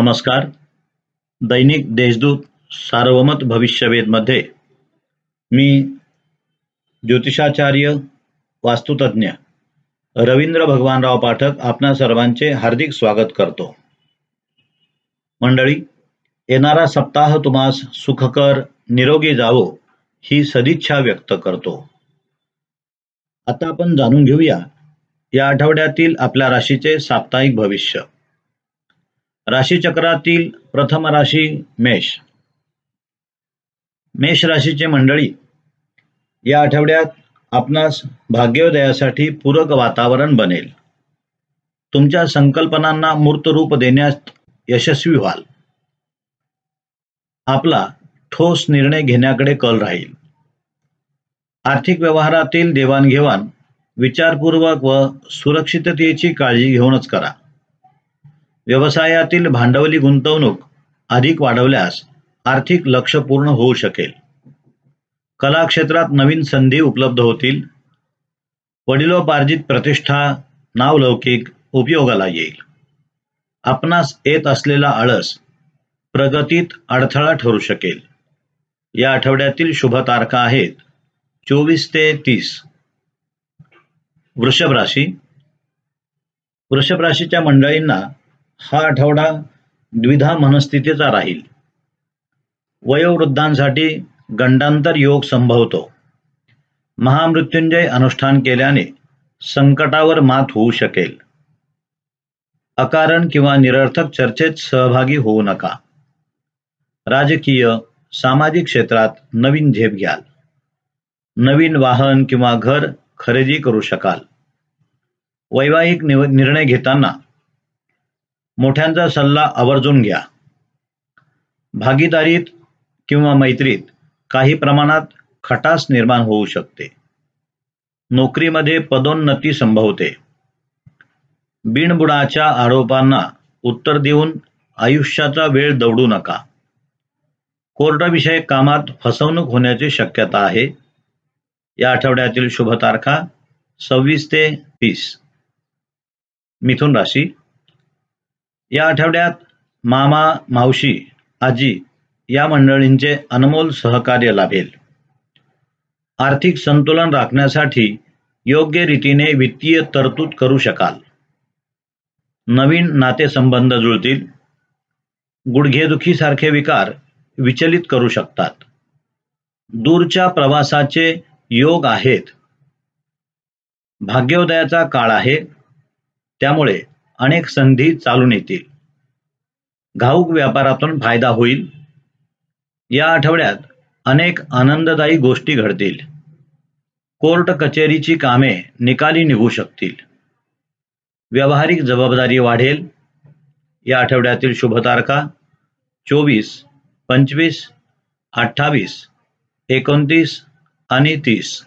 नमस्कार. दैनिक देशदूत सार्वमत भविष्यवेधमध्ये मी ज्योतिषाचार्य वास्तुतज्ञ रवींद्र भगवानराव पाठक आपणा सर्वांचे हार्दिक स्वागत करतो. मंडळी येणारा सप्ताह तुम्हास सुखकर निरोगी जावो ही सदिच्छा व्यक्त करतो. आता आपण जाणून घेऊया या आठवड्यातील आपल्या राशीचे साप्ताहिक भविष्य. राशीचक्रातील प्रथम राशी मेष. मेष राशीचे मंडळी या आठवड्यात आपणास भाग्योदयासाठी पूरक वातावरण बनेल. तुमच्या संकल्पनांना मूर्त रूप देण्यास यशस्वी व्हाल. आपला ठोस निर्णय घेण्याकडे कल राहील. आर्थिक व्यवहारातील देवाणघेवाण विचारपूर्वक व सुरक्षिततेची काळजी घेऊनच करा. व्यवसायातील भांडवली गुंतवणूक अधिक वाढवल्यास आर्थिक लक्ष पूर्ण होऊ शकेल. कला क्षेत्रात नवीन संधी उपलब्ध होतील. वडिलोपार्जित प्रतिष्ठा नावलौकिक उपयोगाला येईल. आपणास येत असलेला आळस प्रगतीत अडथळा ठरू शकेल. या आठवड्यातील शुभ तारखा आहेत चोवीस ते तीस. वृषभ राशी. वृषभ राशीच्या मंडळींना हा आठवडा द्विधा मनस्थितीचा राहील. वयोवृद्धांसाठी गंडांतर योग संभवतो. महामृत्युंजय अनुष्ठान केल्याने संकटावर मात होऊ शकेल. अकारण किंवा निरर्थक चर्चेत सहभागी होऊ नका. राजकीय सामाजिक क्षेत्रात नवीन झेप घ्याल. नवीन वाहन किंवा घर खरेदी करू शकाल. वैवाहिक निर्णय घेताना मोठ्यांचा सल्ला आवर्जून घ्या. भागीदारीत किंवा मैत्रीत काही प्रमाणात खटास निर्माण होऊ शकते. नोकरीमध्ये पदोन्नती संभवते. बिनबुडाच्या आरोपांना उत्तर देऊन आयुष्याचा वेळ दौडू नका. कोर्टाविषयक कामात फसवणूक होण्याची शक्यता आहे. या आठवड्यातील शुभ तारखा सव्वीस ते तीस. मिथुन राशी. या आठवड्यात मामा मावशी आजी या मंडळींचे अनमोल सहकार्य लाभेल. आर्थिक संतुलन राखण्यासाठी योग्य रीतीने वित्तीय तरतूद करू शकाल. नवीन नातेसंबंध जुळतील. गुडघेदुखीसारखे विकार विचलित करू शकतात. दूरच्या प्रवासाचे योग आहेत. भाग्योदयाचा काळ आहे. त्यामुळे अनेक संधी चालून येतील. घाऊक व्यापारातून फायदा होईल. या आठवड्यात अनेक आनंददायी गोष्टी घडतील. कोर्ट कचेरीची कामे निकाली निघू शकतील. व्यावहारिक जबाबदारी वाढेल. या आठवड्यातील शुभ तारखा चोवीस पंचवीस अठ्ठावीस एकोणतीस आणि तीस.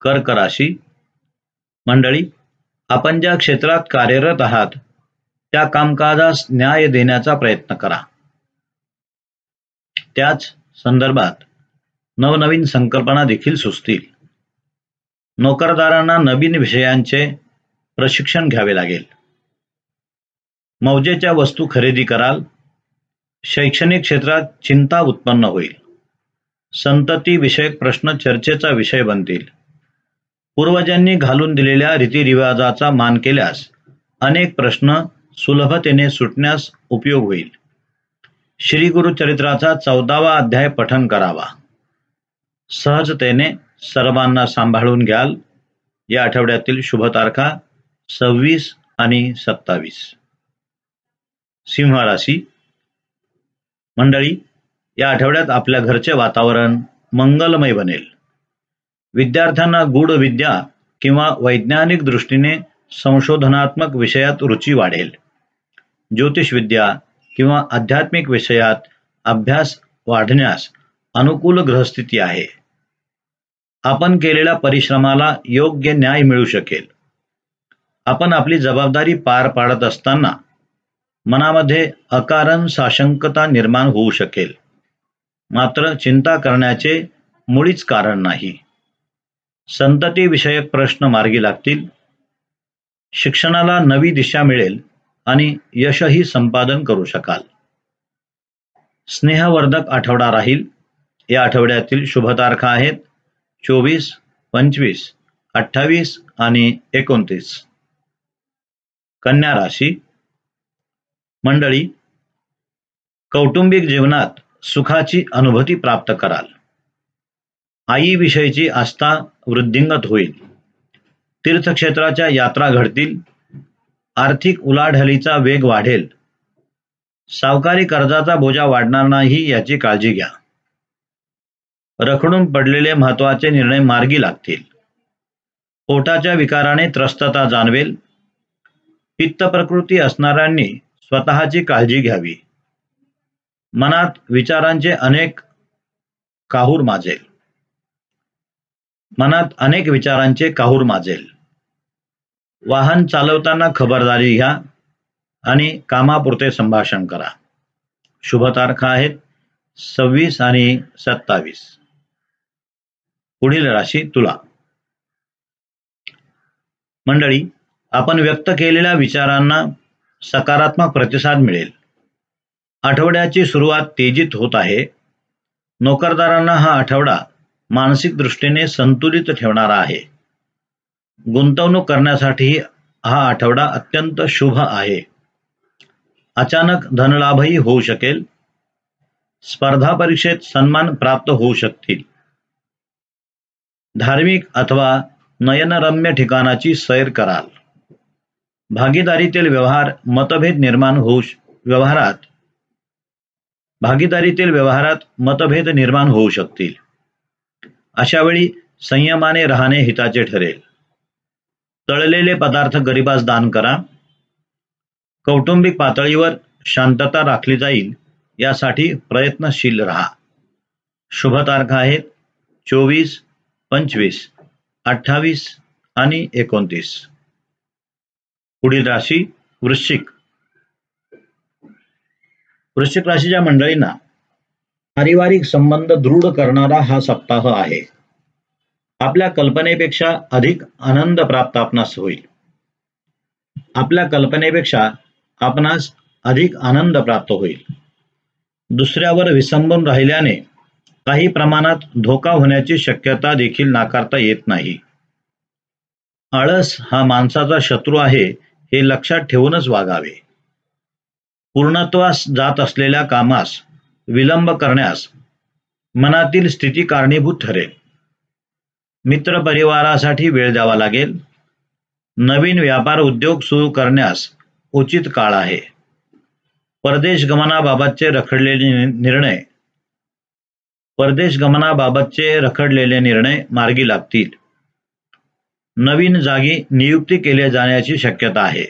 कर्क राशी. मंडळी आपण ज्या क्षेत्रात कार्यरत आहात त्या कामकाजास न्याय देण्याचा प्रयत्न करा. त्याच संदर्भात नवनवीन संकल्पना देखील सुचतील. नोकरदारांना नवीन विषयांचे प्रशिक्षण घ्यावे लागेल. मौजेच्या वस्तू खरेदी कराल. शैक्षणिक क्षेत्रात चिंता उत्पन्न होईल. संतती विषयक प्रश्न चर्चेचा विषय बनतील. पूर्वजांनी घालून दिलेल्या रीतिरिवाजाचा मान केल्यास अनेक प्रश्न सुलभतेने सुटण्यास उपयोग होईल. श्री गुरुचरित्राचा चौदावा अध्याय पठन करावा. सहजतेने सर्वांना सांभाळून घ्याल. या आठवड्यातील शुभ तारखा सव्वीस आणि सत्तावीस. सिंह राशी मंडळी या आठवड्यात आपल्या घरचे वातावरण मंगलमय बनेल. विद्यार्थ्यांना गूढ विद्या किंवा वैज्ञानिक दृष्टीने संशोधनात्मक विषयात रुची वाढेल. ज्योतिषविद्या किंवा आध्यात्मिक विषयात अभ्यास वाढण्यास अनुकूल ग्रहस्थिती आहे. आपण केलेल्या परिश्रमाला योग्य न्याय मिळू शकेल. आपण आपली जबाबदारी पार पाडत असताना मनामध्ये अकारण साशंकता निर्माण होऊ शकेल. मात्र चिंता करण्याचे मुळीच कारण नाही. संतती विषयक प्रश्न मार्गी लागतील. शिक्षणाला नवी दिशा मिळेल आणि यशही संपादन करू शकाल. स्नेहवर्धक आठवडा राहील. या आठवड्यातील शुभ तारखा आहेत. चोवीस पंचवीस अठ्ठावीस आणि एकोणतीस. कन्या राशी. मंडळी कौटुंबिक जीवनात सुखाची अनुभूती प्राप्त कराल. आईविषयीची आस्था वृद्धिंगत होईल. तीर्थक्षेत्राच्या यात्रा घडतील. आर्थिक उलाढालीचा वेग वाढेल. सावकारी कर्जाचा बोजा वाढणार नाही याची काळजी घ्या. रखडून पडलेले महत्त्वाचे निर्णय मार्गी लागतील. पोटाच्या विकाराने त्रस्तता जाणवेल. पित्त प्रकृती असणाऱ्यांनी स्वतःची काळजी घ्यावी. मनात विचारांचे अनेक काहूर माजेल. मनात अनेक विचारांचे काहूर माजेल. वाहन चालवताना खबरदारी घ्या आणि कामापुरते संभाषण करा. शुभ तारखा आहेत सव्वीस आणि सत्तावीस. पुढील राशी तुला. मंडळी आपण व्यक्त केलेल्या विचारांना सकारात्मक प्रतिसाद मिळेल. आठवड्याची सुरुवात तेजीत होत आहे. नोकरदारांना हा आठवडा मानसिक दृष्टीने संतुलित ठेवणारा आहे. गुंतवणूक करण्यासाठी हा आठवडा अत्यंत शुभ आहे. अचानक धनलाभही होऊ शकेल. स्पर्धा परीक्षेत सन्मान प्राप्त शकतील. धार्मिक अथवा नयनरम्य ठिकाणाची सैर कराल. भागीदारीतील व्यवहार, मतभेद निर्माण होऊ व्यवहारात, भागीदारीतील व्यवहारात मतभेद निर्माण होऊ शकतील. अशा वेळी संयमाने राहणे हिताचे ठरेल. तळलेले पदार्थ गरिबास दान करा. कौटुंबिक पातळीवर शांतता राखली जाईल यासाठी प्रयत्नशील राहा. शुभ तारखा आहेत चोवीस पंचवीस अठ्ठावीस आणि एकोणतीस. पुढील राशी वृश्चिक. वृश्चिक राशीच्या मंडळींना पारिवारिक संबंध दृढ करणारा हा सप्ताह आहे. आपल्या कल्पनेपेक्षा अधिक आनंद प्राप्त आपणास होईल. आपल्या कल्पनेपेक्षा आपणास अधिक आनंद प्राप्त होईल. दुसऱ्यावर विसंबून राहिल्याने काही प्रमाणात धोका होण्याची शक्यता देखील नाकारता येत नाही. आळस हा माणसाचा शत्रू आहे हे लक्षात ठेवूनच वागावे. पूर्णत्वास जात असलेल्या कामास विलंब करण्यास मनातील स्थिती कारणीभूत ठरेल. मित्रपरिवारासाठी वेळ द्यावा लागेल. नवीन व्यापार उद्योग सुरू करण्यास उचित काळ आहे. परदेश गमनाबाबतचे रखडलेले निर्णय परदेश गमनाबाबतचे रखडलेले निर्णय मार्गी लागतील. नवीन जागी नियुक्ती केल्या जाण्याची शक्यता आहे.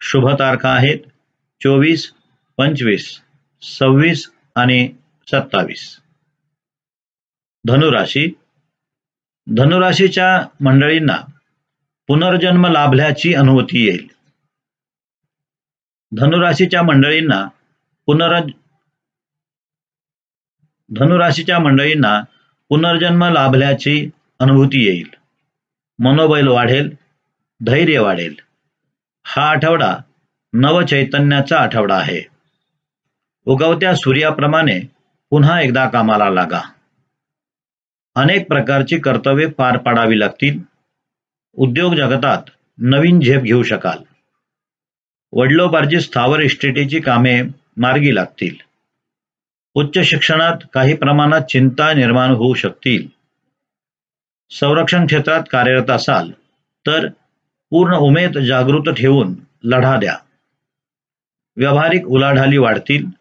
शुभ तारखा आहेत. चोवीस पंचवीस. सव्वीस आणि सत्तावीस. धनुराशी. धनुराशीच्या मंडळींना पुनर्जन्म लाभल्याची अनुभूती येईल. धनुराशीच्या मंडळींना पुनर धनुराशीच्या मंडळींना पुनर्जन्म लाभल्याची अनुभूती येईल. मनोबल वाढेल धैर्य वाढेल. हा आठवडा नवचैतन्याचा आठवडा आहे. उगवत्या सूर्याप्रमाणे पुन्हा एकदा कामाला लागा. अनेक प्रकारची कर्तव्ये पार पाडावी लागतील. उद्योग जगतात नवीन झेप घेऊ शकाल. वडिलोपार्जित स्थावर इस्टेटीची कामे मार्गी लागतील. उच्च शिक्षणात काही प्रमाणात चिंता निर्माण होऊ शकतील. संरक्षण क्षेत्रात कार्यरत असाल तर पूर्ण उमेद जागृत ठेवून लढा द्या. व्यावहारिक उलाढाली वाढतील.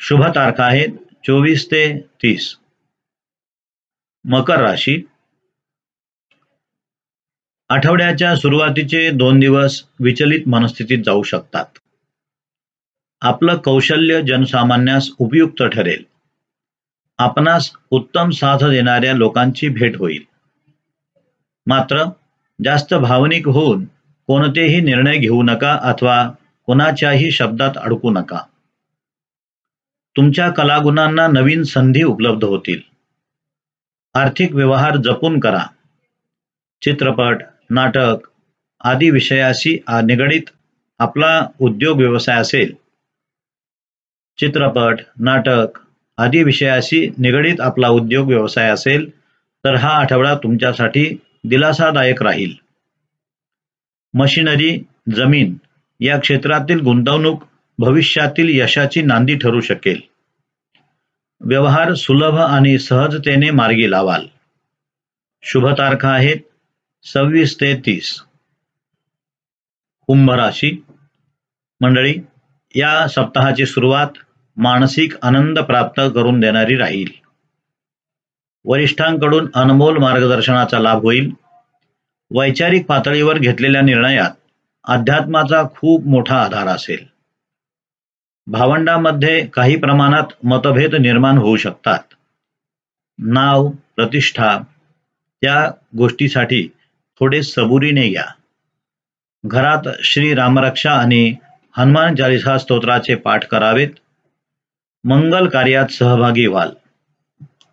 शुभ तारखा आहेत चोवीस ते तीस. मकर राशी. आठवड्याच्या सुरुवातीचे दोन दिवस विचलित मनस्थितीत जाऊ शकतात. आपलं कौशल्य जनसामान्यास उपयुक्त ठरेल. आपणास उत्तम साथ देणाऱ्या लोकांची भेट होईल. मात्र जास्त भावनिक होऊन कोणतेही निर्णय घेऊ नका अथवा कोणाच्याही शब्दात अडकू नका. तुमच्या कलागुणांना नवीन संधी उपलब्ध होतील. आर्थिक व्यवहार जपून करा. चित्रपट नाटक आदी विषयाशी निगडीत आपला उद्योग व्यवसाय असेल. चित्रपट नाटक आदी विषयाशी निगडीत आपला उद्योग व्यवसाय असेल तर हा आठवडा तुमच्यासाठी दिलासादायक राहील. मशिनरी जमीन या क्षेत्रातील गुंतवणूक भविष्यातील यशाची नांदी ठरू शकेल. व्यवहार सुलभ आणि सहजतेने मार्गी लावाल. शुभ तारखा आहेत सव्वीस ते तीस. कुंभ राशी. मंडळी या सप्ताहाची सुरुवात मानसिक आनंद प्राप्त करून देणारी राहील. वरिष्ठांकडून अनमोल मार्गदर्शनाचा लाभ होईल. वैचारिक पातळीवर घेतलेल्या निर्णयात अध्यात्माचा खूप मोठा आधार असेल. भावंडामध्ये काही प्रमाणात मतभेद निर्माण होऊ शकतात. नाव प्रतिष्ठा त्या गोष्टीसाठी थोडे सबुरीने घ्या घरात श्री रामरक्षा आणि हनुमान चालिसा स्तोत्राचे पाठ करावेत. मंगल कार्यात सहभागी व्हाल.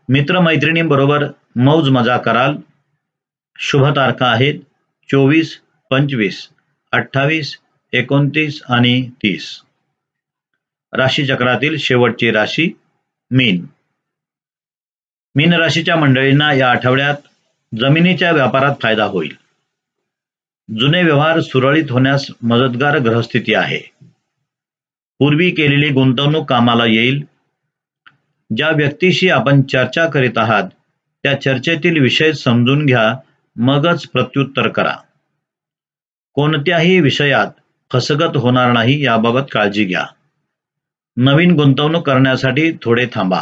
मित्रमैत्रिणींबरोबर मौज मजा कराल. शुभ तारखा आहेत. चोवीस पंचवीस अठ्ठावीस एकोणतीस आणि तीस. राशीचक्रातील शेवटची राशी मीन. मीन राशीच्या मंडळींना या आठवड्यात जमिनीच्या व्यापारात फायदा होईल. जुने व्यवहार सुरळीत होण्यास मदतगार ग्रहस्थिती आहे. पूर्वी केलेली गुंतवणूक कामाला येईल. ज्या व्यक्तीशी आपण चर्चा करीत आहात त्या चर्चेतील विषय समजून घ्या मगच प्रत्युत्तर करा. कोणत्याही विषयात फसगत होणार नाही याबाबत काळजी घ्या. नवीन गुंतवणूक करण्यासाठी थोडे थांबा.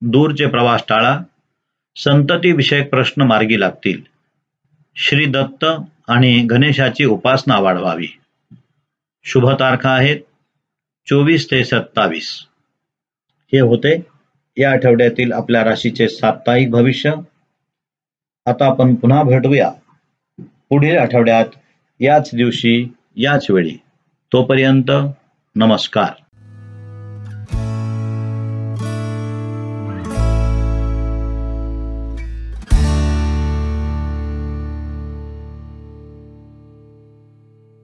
दूरचे प्रवास टाळा. संतती विषयक प्रश्न मार्गी लागतील. श्री दत्त आणि गणेशाची उपासना वाढवावी. शुभ तारखा आहेत चोवीस ते सत्तावीस. हे होते या आठवड्यातील आपल्या राशीचे साप्ताहिक भविष्य. आता आपण पुन्हा भेटूया. पुढील आठवड्यात याच दिवशी याच वेळी. तोपर्यंत नमस्कार.